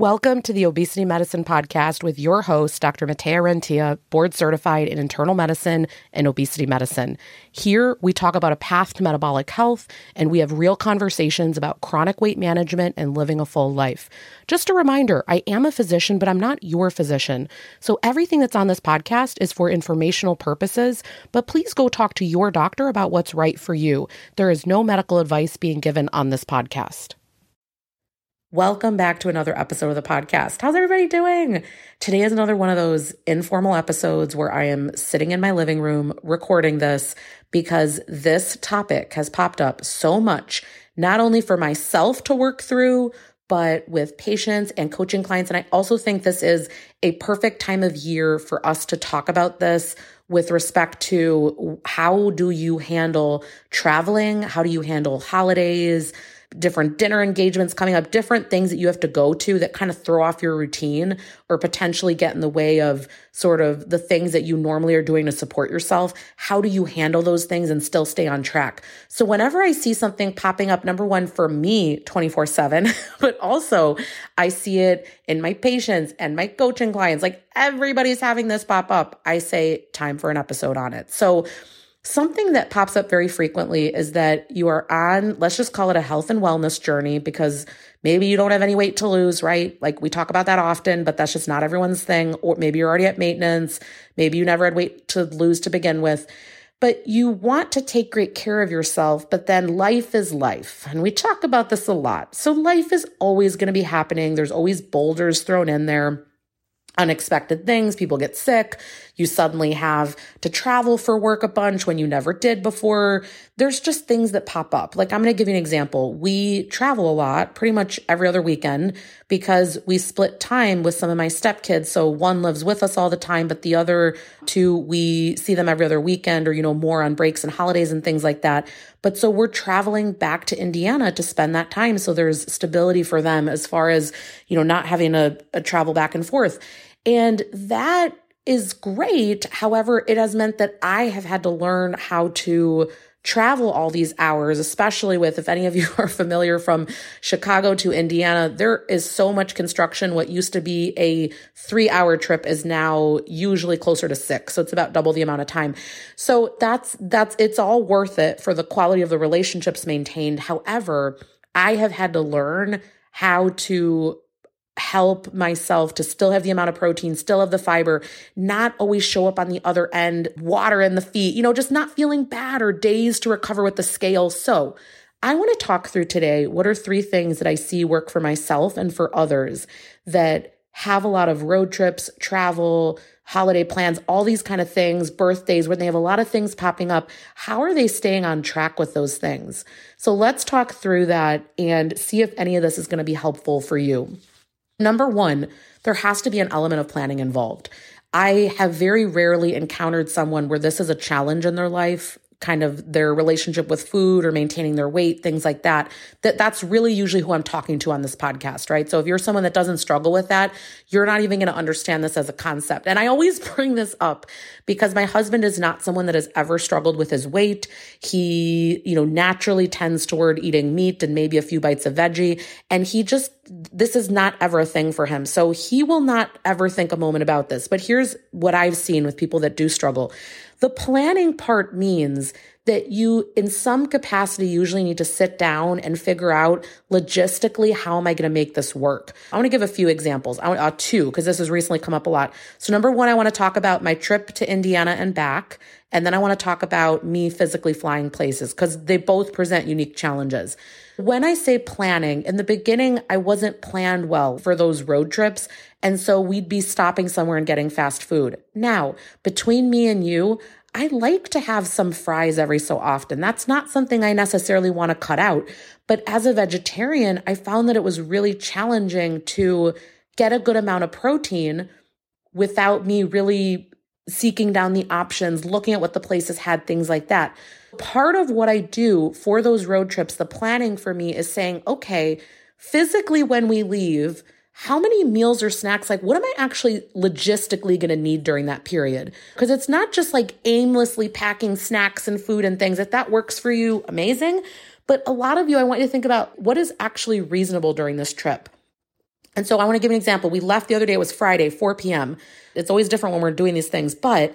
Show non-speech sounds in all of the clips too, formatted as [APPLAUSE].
Welcome to the Obesity Medicine Podcast with your host, Dr. Matea Rentea, board certified in internal medicine and obesity medicine. Here, we talk about a path to metabolic health, and we have real conversations about chronic weight management and living a full life. Just a reminder I am a physician, but I'm not your physician. So everything that's on this podcast is for informational purposes, but please go talk to your doctor about what's right for you. There is no medical advice being given on this podcast. Welcome back to another episode of the podcast. How's everybody doing? Today is another one of those informal episodes where I am sitting in my living room recording this because this topic has popped up so much, not only for myself to work through, but with patients and coaching clients. And I also think this is a perfect time of year for us to talk about this with respect to how do you handle traveling? How do you handle holidays? Different dinner engagements coming up, different things that you have to go to that kind of throw off your routine or potentially get in the way of sort of the things that you normally are doing to support yourself. How do you handle those things and still stay on track? So whenever I see something popping up, number one, for me 24 seven, [LAUGHS] but also I see it in my patients and my coaching clients, like everybody's having this pop up. I say time for an episode on it. So Something that pops up very frequently is that you are on, let's just call it a health and wellness journey because maybe you don't have any weight to lose, right? Like we talk about that often, but that's just not everyone's thing. Or maybe you're already at maintenance. Maybe you never had weight to lose to begin with. But you want to take great care of yourself, but then life is life. And we talk about this a lot. So life is always going to be happening. There's always boulders thrown in there unexpected things. People get sick. You suddenly have to travel for work a bunch when you never did before. There's just things that pop up. Like I'm going to give you an example. We travel a lot, pretty much every other weekend because we split time with some of my stepkids. So one lives with us all the time, but the other two, we see them every other weekend or, you know, more on breaks and holidays and things like that. But so we're traveling back to Indiana to spend that time. So there's stability for them as far as, you know, not having a, a uh, travel back and forth. And that is great. However, it has meant that I have had to learn how to travel all these hours, especially with, if any of you [LAUGHS] are familiar from Chicago to Indiana, there is so much construction. What used to be a three hour trip is now usually closer to six. So it's about double the amount of time. So that's, that's, it's all worth it for the quality of the relationships maintained. However, I have had to learn how to help myself to still have the amount of protein, still have the fiber, not always show up on the other end, water in the feet, you know, just not feeling bad or days to recover with the scale. So, I want to talk through today what are three things that I see work for myself and for others that have a lot of road trips, travel, holiday plans, all these kind of things, birthdays, when they have a lot of things popping up. How are they staying on track with those things? So let's talk through that and see if any of this is going to be helpful for you. Number one, there has to be an element of planning involved. I have very rarely encountered someone where this is a challenge in their life kind of their relationship with food or maintaining their weight, things like that, that that's really usually who I'm talking to on this podcast, right? So if you're someone that doesn't struggle with that, you're not even going to understand this as a concept. And I always [LAUGHS] bring this up because my husband is not someone that has ever struggled with his weight. He, you know, naturally tends toward eating meat and maybe a few bites of veggie. And he just, this is not ever a thing for him. So he will not ever think a moment about this. But here's what I've seen with people that do struggle. The planning part means that you, in some capacity, usually need to sit down and figure out logistically how am I going to make this work. I want to give a few examples. I want uh, two because this has recently come up a lot. So number one, I want to talk about my trip to Indiana and back, and then I want to talk about me physically flying places because they both present unique challenges. When I say planning, in the beginning, I wasn't planned well for those road trips. And so we'd be stopping somewhere and getting fast food. Now, between me and you, I like to have some fries every so often. That's not something I necessarily want to cut out. But as a vegetarian, I found that it was really challenging to get a good amount of protein without me really seeking down the options, looking at what the places had, things like that. Part of what I do for those road trips, the planning for me is saying, okay, physically when we leave, how many meals or snacks, like what am I actually logistically going to need during that period? Because it's not just like aimlessly packing snacks and food and things. If that works for you, amazing. But a lot of you, I want you to think about what is actually reasonable during this trip. And so I want to give an example. We left the other day, it was Friday, 4 p.m. It's always different when we're doing these things, but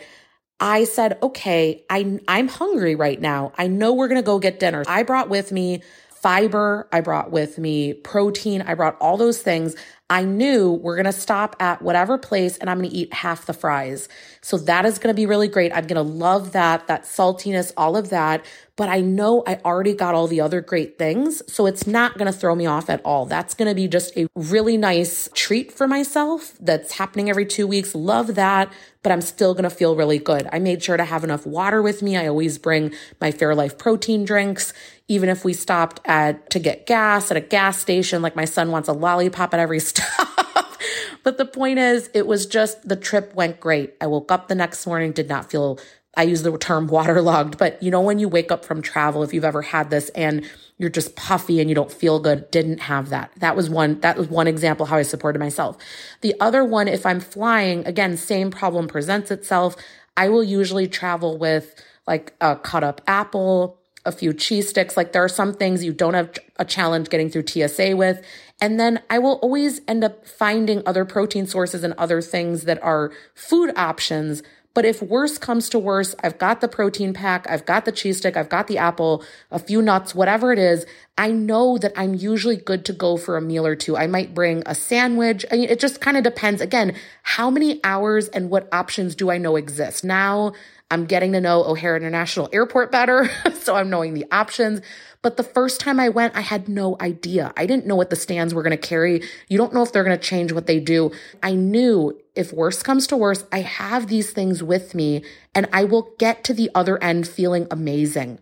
I said, okay, I, I'm hungry right now. I know we're going to go get dinner. I brought with me fiber. I brought with me protein. I brought all those things. I knew we're going to stop at whatever place and I'm going to eat half the fries. So that is going to be really great. I'm going to love that, that saltiness, all of that. But I know I already got all the other great things. So it's not going to throw me off at all. That's going to be just a really nice treat for myself that's happening every two weeks. Love that. But I'm still going to feel really good. I made sure to have enough water with me. I always bring my Fairlife protein drinks even if we stopped at to get gas at a gas station, like my son wants a lollipop at every [LAUGHS] stop. but the point is, it was just the trip went great. I woke up the next morning, did not feel, I use the term [LAUGHS] waterlogged, but you know, when you wake up from travel, if you've ever had this and you're just puffy and you don't feel good, didn't have that. That was one, that was one example how I supported myself. The other one, if I'm flying, again, same problem presents itself. I will usually travel with like a cut up apple, a few cheese sticks. Like there are some things you don't have a challenge getting through TSA with. And then I will always end up finding other protein sources and other things that are food options. But if worse comes to worse, I've got the protein pack, I've got the cheese stick, I've got the apple, a few nuts, whatever it is. I know that I'm usually good to go for a meal or two. I might bring a sandwich. I mean, it just kind of depends. Again, how many hours and what options do I know exist? Now, I'm getting to know O'Hare International Airport better, [LAUGHS] so I'm knowing the options. But the first time I went, I had no idea. I didn't know what the stands were going to carry. You don't know if they're going to change what they do. I knew if worse comes to worse, I have these things with me and I will get to the other end feeling amazing.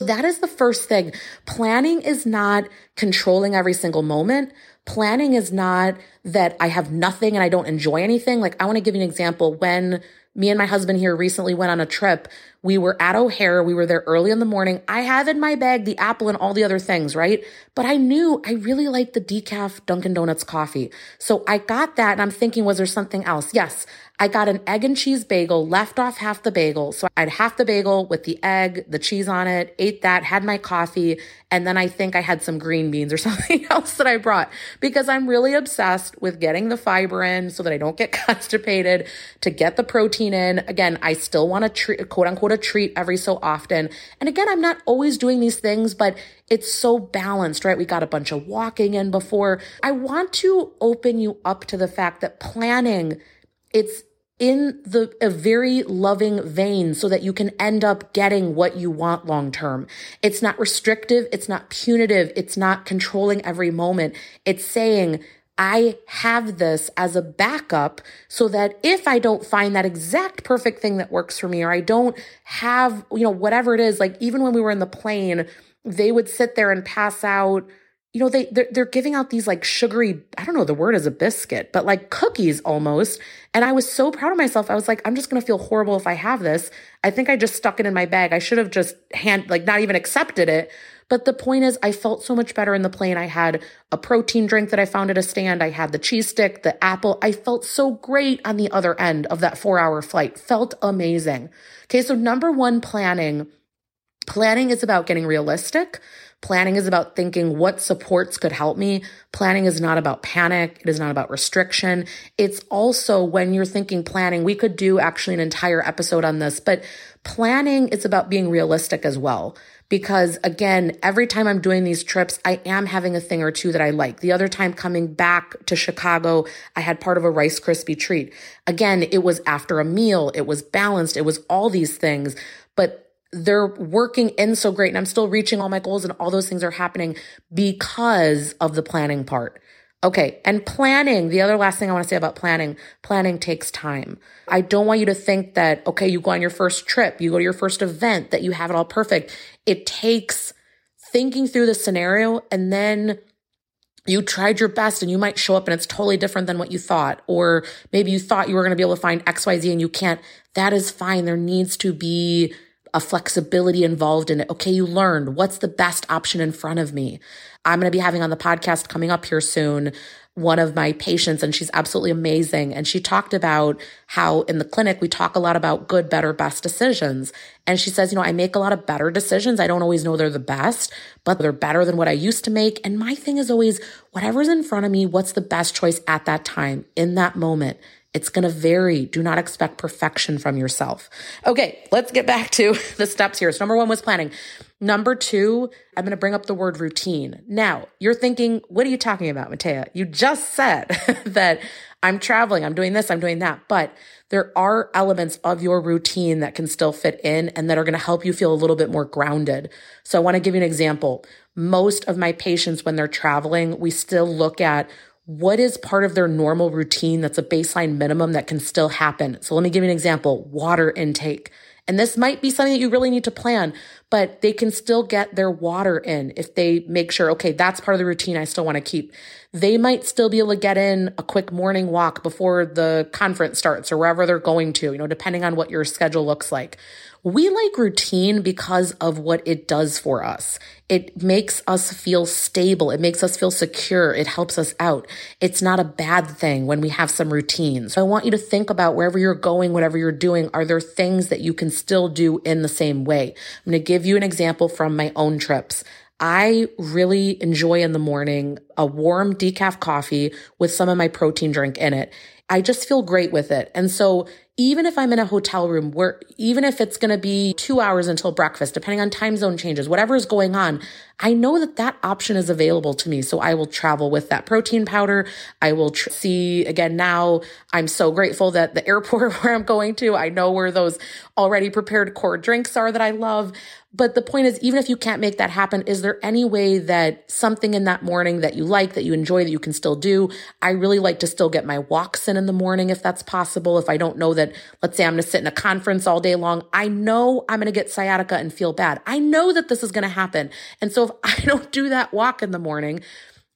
That is the first thing. Planning is not controlling every single moment. Planning is not that I have nothing and I don't enjoy anything. Like I want to give you an example when me and my husband here recently went on a trip. We were at O'Hare. We were there early in the morning. I have in my bag the apple and all the other things, right? But I knew I really liked the decaf Dunkin' Donuts coffee. So I got that and I'm thinking, was there something else? Yes. I got an egg and cheese bagel, left off half the bagel. So I had half the bagel with the egg, the cheese on it, ate that, had my coffee, and then I think I had some green beans or [LAUGHS] something else that I brought because I'm really obsessed with getting the fiber in so that I don't get [LAUGHS] constipated, to get the protein in. Again, I still want to treat, quote unquote, a treat every so often. And again, I'm not always doing these things, but it's so balanced, right? We got a bunch of walking in before. I want to open you up to the fact that planning it's in the a very loving vein so that you can end up getting what you want long term. It's not restrictive, it's not punitive, it's not controlling every moment. It's saying I have this as a backup so that if I don't find that exact perfect thing that works for me or I don't have, you know, whatever it is, like even when we were in the plane, they would sit there and pass out you know, they they're, they're giving out these like sugary, I don't know the word is a biscuit, but like cookies almost. And I was so proud of myself. I was like, I'm just going to feel horrible if I have this. I think I just stuck it in my bag. I should have just hand like not even accepted it. But the point is, I felt so much better in the plane. I had a protein drink that I found at a stand. I had the cheese stick, the apple. I felt so great on the other end of that four hour flight. Felt amazing. Okay. So number one, planning. Planning is about getting realistic. Planning is about thinking what supports could help me. Planning is not about panic. It is not about restriction. It's also when you're thinking planning, we could do actually an entire episode on this, but planning is about being realistic as well. Because again, every time I'm doing these trips, I am having a thing or two that I like. The other time coming back to Chicago, I had part of a Rice Krispie treat. Again, it was after a meal. It was balanced. It was all these things. But they're working in so great and I'm still reaching all my goals and all those things are happening because of the planning part. Okay. And planning, the other last thing I want to say about planning, planning takes time. I don't want you to think that, okay, you go on your first trip, you go to your first event, that you have it all perfect. It takes thinking through the scenario and then you tried your best and you might show up and it's totally different than what you thought. Or maybe you thought you were going to be able to find XYZ and you can't. That is fine. There needs to be a flexibility involved in it. Okay, you learned what's the best option in front of me. I'm going to be having on the podcast coming up here soon one of my patients and she's absolutely amazing. And she talked about how in the clinic, we talk a lot about good, better, best decisions. And she says, you know, I make a lot of better decisions. I don't always know they're the best, but they're better than what I used to make. And my thing is always whatever's in front of me, what's the best choice at that time in that moment? It's going to vary. Do not expect perfection from yourself. Okay, let's get back to [LAUGHS] the steps here. So number one was planning. Number two, I'm going to bring up the word routine. Now, you're thinking, what are you talking about, Matea? You just said [LAUGHS] that I'm traveling, I'm doing this, I'm doing that. But there are elements of your routine that can still fit in and that are going to help you feel a little bit more grounded. So I want to give you an example. Most of my patients, when they're traveling, we still look at what is part of their normal routine that's a baseline minimum that can still happen. So let me give you an example water intake. And this might be something that you really need to plan, but they can still get their water in if they make sure, okay, that's part of the routine I still want to keep. They might still be able to get in a quick morning walk before the conference starts or wherever they're going to, you know, depending on what your schedule looks like. We like routine because of what it does for us. It makes us feel stable. It makes us feel secure. It helps us out. It's not a bad thing when we have some routine. So I want you to think about wherever you're going, whatever you're doing, are there things that you can still do in the same way? I'm going to give you an example from my own trips. I really enjoy in the morning a warm decaf coffee with some of my protein drink in it. I just feel great with it. And so even if I'm in a hotel room where even if it's going to be two hours until breakfast, depending on time zone changes, whatever is going on, I know that that option is available to me. So I will travel with that protein powder. I will tr- see again now. I'm so grateful that the [LAUGHS] airport where I'm going to, I know where those already prepared core drinks are that I love. But the point is, even if you can't make that happen, is there any way that something in that morning that you like, that you enjoy, that you can still do? I really like to still get my walks in in the morning if that's possible. If I don't know that, let's say I'm going to sit in a conference all day long, I know I'm going to get sciatica and feel bad. I know that this is going to happen. And so if [LAUGHS] I don't do that walk in the morning,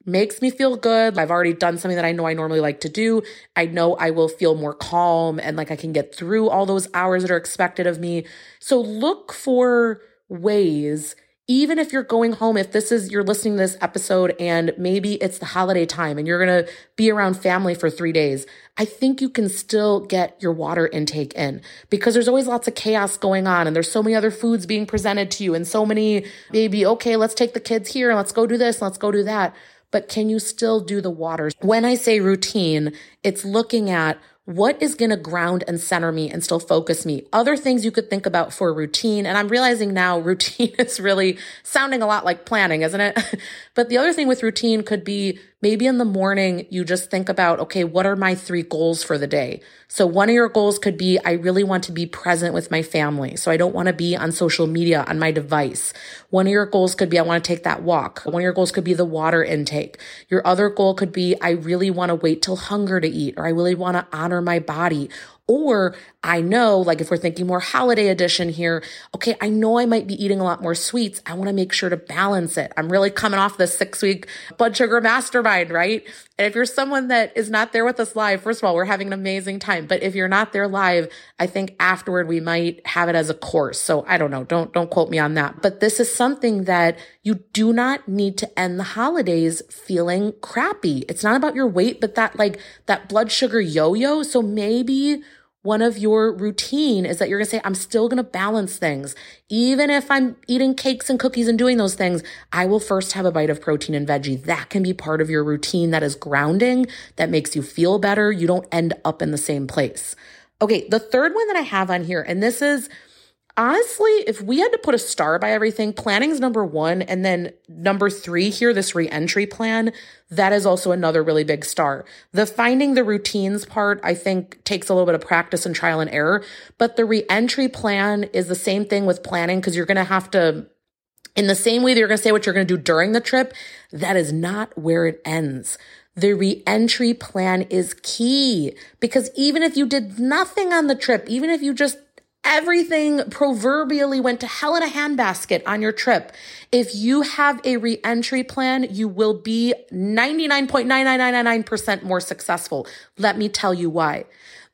makes me feel good. I've already done something that I know I normally like to do. I know I will feel more calm and like I can get through all those hours that are expected of me. So look for ways even if you're going home, if this is, you're listening to this episode and maybe it's the holiday time and you're going to be around family for three days, I think you can still get your water intake in because there's always lots of chaos going on and there's so many other foods being presented to you and so many, maybe, okay, let's take the kids here and let's go do this, let's go do that. But can you still do the water? When I say routine, it's looking at what is going to ground and center me and still focus me? Other things you could think about for routine. And I'm realizing now [LAUGHS] routine is really sounding a lot like planning, isn't it? [LAUGHS] but the other thing with routine could be maybe in the morning, you just think about, okay, what are my three goals for the day? So one of your goals could be, I really want to be present with my family. So I don't want to be on social media on my device. One of your goals could be, I want to take that walk. One of your goals could be the water intake. Your other goal could be, I really want to wait till hunger to eat, or I really want to honor my body. Or I know, like if we're thinking more holiday edition here, okay, I know I might be eating a lot more sweets. I want to make sure to balance it. I'm really coming off the six week blood sugar mastermind, right? And if you're someone that is not there with us live, first of all, we're having an amazing time. But if you're not there live, I think afterward we might have it as a course. So I don't know. Don't, don't quote me on that. But this is something that you do not need to end the holidays feeling crappy. It's not about your weight, but that like that blood sugar yo-yo. So maybe one of your routine is that you're going to say, I'm still going to balance things. Even if I'm eating cakes and cookies and doing those things, I will first have a bite of protein and veggie. That can be part of your routine that is grounding, that makes you feel better. You don't end up in the same place. Okay. The third one that I have on here, and this is honestly, if we had to put a star by everything, planning's number one. And then number three here, this reentry plan, that is also another really big star. The finding the routines part, I think takes a little bit of practice and trial and error, but the reentry plan is the same thing with planning because you're going to have to in the same way that you're going to say what you're going to do during the trip, that is not where it ends. The reentry plan is key because even if you did nothing on the trip, even if you just everything proverbially went to hell in a handbasket on your trip. If you have a reentry plan, you will be 99.99999% more successful. Let me tell you why.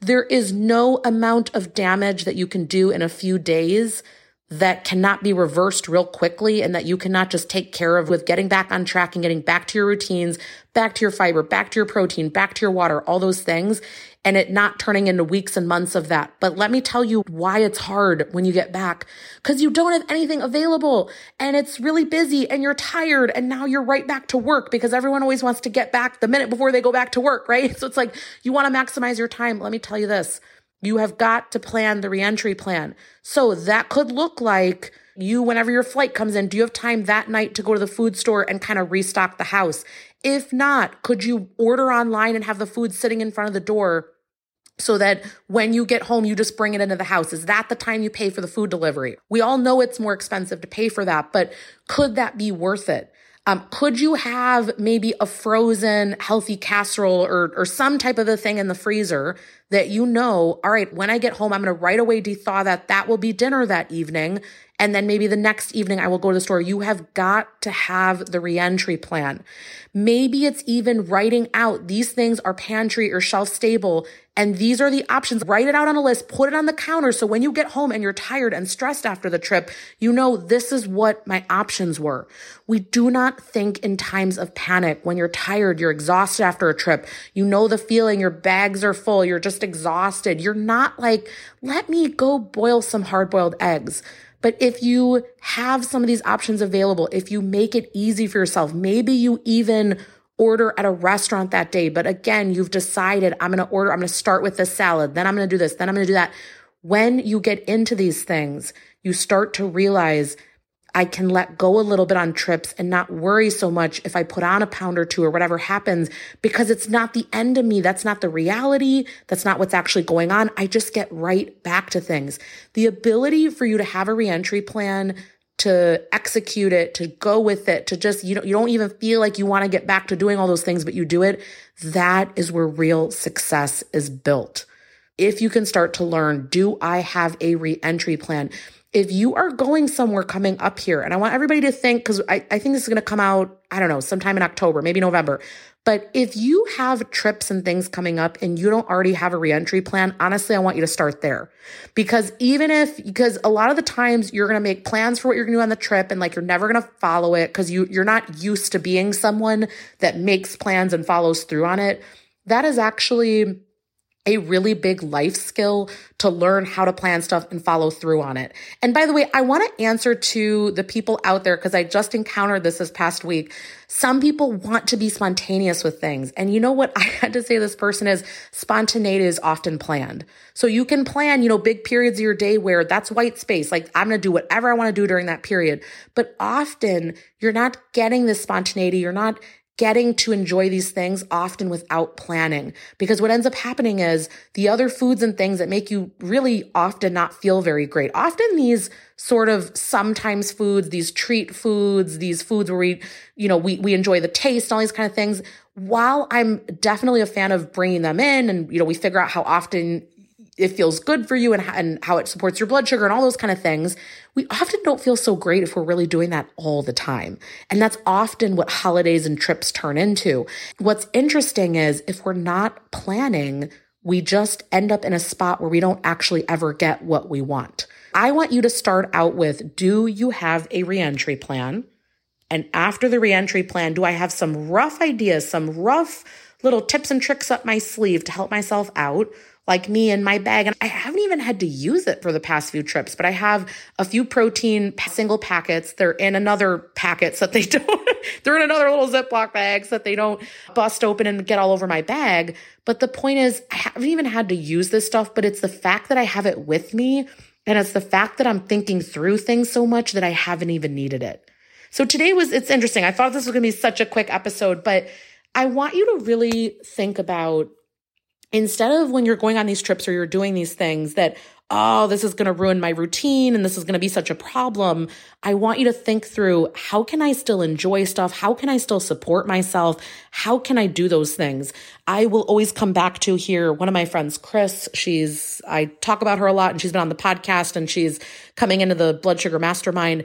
There is no amount of damage that you can do in a few days that cannot be reversed real quickly and that you cannot just take care of with getting back on track and getting back to your routines, back to your fiber, back to your protein, back to your water, all those things, and it not turning into weeks and months of that. But let me tell you why it's hard when you get back because you don't have anything available and it's really busy and you're tired and now you're right back to work because everyone always wants to get back the minute before they go back to work, right? [LAUGHS] So it's like you want to maximize your time. Let me tell you this. You have got to plan the reentry plan. So that could look like you, whenever your flight comes in, do you have time that night to go to the food store and kind of restock the house? If not, could you order online and have the food sitting in front of the door so that when you get home, you just bring it into the house? Is that the time you pay for the food delivery? We all know it's more expensive to pay for that, but could that be worth it? Um, could you have maybe a frozen healthy casserole or, or some type of a thing in the freezer that you know, all right, when I get home, I'm going to right away dethaw that. That will be dinner that evening. And then maybe the next evening I will go to the store. You have got to have the reentry plan. Maybe it's even writing out these things are pantry or shelf stable and these are the options. Write it out on a list, put it on the counter. So when you get home and you're tired and stressed after the trip, you know, this is what my options were. We do not think in times of panic. When you're tired, you're exhausted after a trip. You know the feeling, your bags are full. You're just exhausted. You're not like, let me go boil some hard boiled eggs. But if you have some of these options available, if you make it easy for yourself, maybe you even order at a restaurant that day. But again, you've decided I'm going to order, I'm going to start with this salad, then I'm going to do this, then I'm going to do that. When you get into these things, you start to realize I can let go a little bit on trips and not worry so much if I put on a pound or two or whatever happens because it's not the end of me. That's not the reality. That's not what's actually going on. I just get right back to things. The ability for you to have a reentry plan to execute it, to go with it, to just, you know, you don't even feel like you want to get back to doing all those things, but you do it. That is where real success is built. If you can start to learn, do I have a reentry plan? If you are going somewhere coming up here, and I want everybody to think, because I, I think this is going to come out, I don't know, sometime in October, maybe November, but if you have trips and things coming up and you don't already have a reentry plan, honestly, I want you to start there. Because even if, because a lot of the times you're going to make plans for what you're going to do on the trip and like you're never going to follow it because you, you're not used to being someone that makes plans and follows through on it. That is actually a really big life skill to learn how to plan stuff and follow through on it. And by the way, I want to answer to the people out there because I just encountered this this past week. Some people want to be spontaneous with things. And you know what [LAUGHS] I had to say this person is spontaneity is often planned. So you can plan, you know, big periods of your day where that's white space. Like I'm going to do whatever I want to do during that period. But often you're not getting this spontaneity. You're not getting to enjoy these things often without planning. Because what ends up happening is the other foods and things that make you really often not feel very great. Often these sort of sometimes foods, these treat foods, these foods where we, you know, we, we enjoy the taste, all these kind of things. While I'm definitely a fan of bringing them in and, you know, we figure out how often it feels good for you and, and how it supports your blood sugar and all those kind of things. We often don't feel so great if we're really doing that all the time. And that's often what holidays and trips turn into. What's interesting is if we're not planning, we just end up in a spot where we don't actually ever get what we want. I want you to start out with, do you have a reentry plan? And after the reentry plan, do I have some rough ideas, some rough little tips and tricks up my sleeve to help myself out? like me in my bag. And I haven't even had to use it for the past few trips, but I have a few protein single packets. They're in another packet so that they [LAUGHS] don't, they're in another little Ziploc bag so that they don't bust open and get all over my bag. But the point is, I haven't even had to use this stuff, but it's the fact that I have it with me. And it's the fact that I'm thinking through things so much that I haven't even needed it. So today was, it's interesting. I thought this was going to be such a quick episode, but I want you to really think about instead of when you're going on these trips or you're doing these things that, oh, this is going to ruin my routine and this is going to be such a problem, I want you to think through how can I still enjoy stuff? How can I still support myself? How can I do those things? I will always come back to here. One of my friends, Chris, she's, I talk about her a lot and she's been on the podcast and she's coming into the blood sugar mastermind.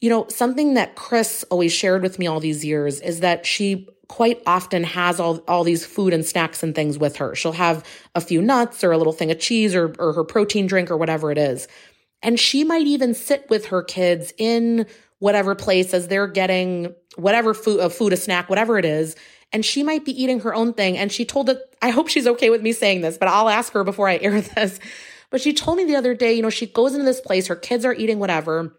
You know, something that Chris always shared with me all these years is that she quite often has all, all these food and snacks and things with her. She'll have a few nuts or a little thing of cheese or, or her protein drink or whatever it is. And she might even sit with her kids in whatever place as they're getting whatever food, a food, a snack, whatever it is. And she might be eating her own thing. And she told it, I hope she's okay with me saying this, but I'll ask her before I air [LAUGHS] this. But she told me the other day, you know, she goes into this place, her kids are eating whatever.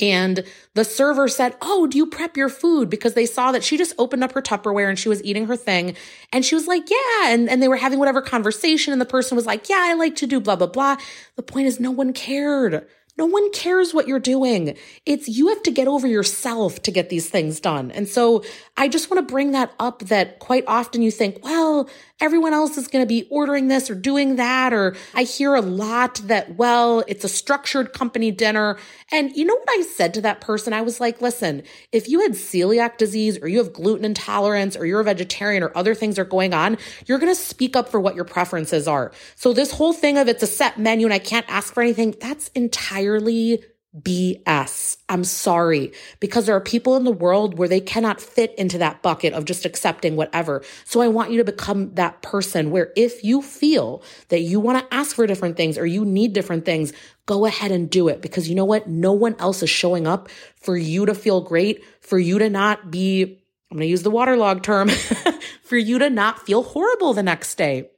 And the server said, Oh, do you prep your food? Because they saw that she just opened up her Tupperware and she was eating her thing. And she was like, Yeah. And, and they were having whatever conversation. And the person was like, Yeah, I like to do blah, blah, blah. The point is, no one cared. No one cares what you're doing. It's you have to get over yourself to get these things done. And so I just want to bring that up that quite often you think, well, everyone else is going to be ordering this or doing that. Or I hear a lot that, well, it's a structured company dinner. And you know what I said to that person? I was like, listen, if you had celiac disease or you have gluten intolerance or you're a vegetarian or other things are going on, you're going to speak up for what your preferences are. So this whole thing of it's a set menu and I can't ask for anything, that's entirely BS. I'm sorry, because there are people in the world where they cannot fit into that bucket of just accepting whatever. So I want you to become that person where if you feel that you want to ask for different things or you need different things, go ahead and do it because you know what? No one else is showing up for you to feel great, for you to not be, I'm going to use the waterlog term, [LAUGHS] for you to not feel horrible the next day.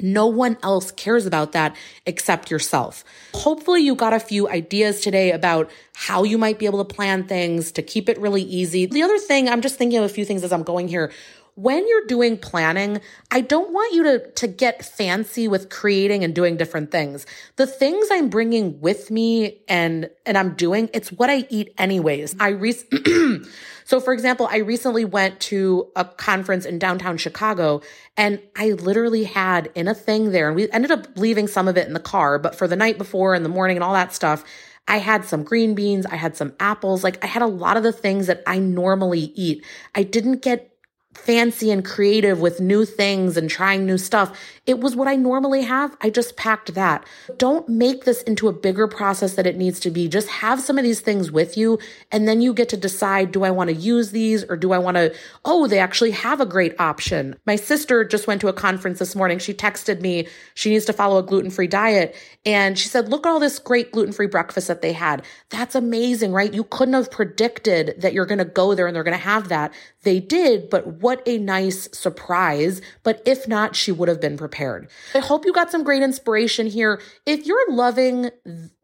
No one else cares about that except yourself. Hopefully you got a few ideas today about how you might be able to plan things to keep it really easy. The other thing, I'm just thinking of a few things as I'm going here. When you're doing planning, I don't want you to, to get fancy with creating and doing different things. The things I'm bringing with me and, and I'm doing, it's what I eat anyways. I re- [CLEARS THROAT] So, for example, I recently went to a conference in downtown Chicago and I literally had in a thing there, and we ended up leaving some of it in the car, but for the night before and the morning and all that stuff, I had some green beans, I had some apples, like I had a lot of the things that I normally eat. I didn't get fancy and creative with new things and trying new stuff. It was what I normally have. I just packed that. Don't make this into a bigger process that it needs to be. Just have some of these things with you and then you get to decide, do I want to use these or do I want to, oh, they actually have a great option. My sister just went to a conference this morning. She texted me. She needs to follow a gluten-free diet. And she said, look at all this great gluten-free breakfast that they had. That's amazing, right? You couldn't have predicted that you're going to go there and they're going to have that. They did, but what a nice surprise. But if not, she would have been prepared. I hope you got some great inspiration here. If you're loving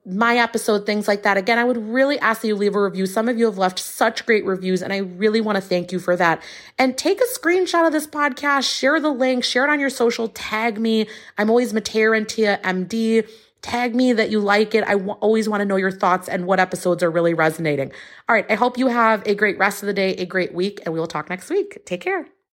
my episode, things like that. Again, I would really ask that you leave a review. Some of you have left such great reviews, and I really want to thank you for that. And take a screenshot of this podcast, share the link, share it on your social, tag me. I'm always Matea Rentea, MD. Tag me that you like it. I w- always want to know your thoughts and what episodes are really resonating. All right. I hope you have a great rest of the day, a great week, and we will talk next week. Take care.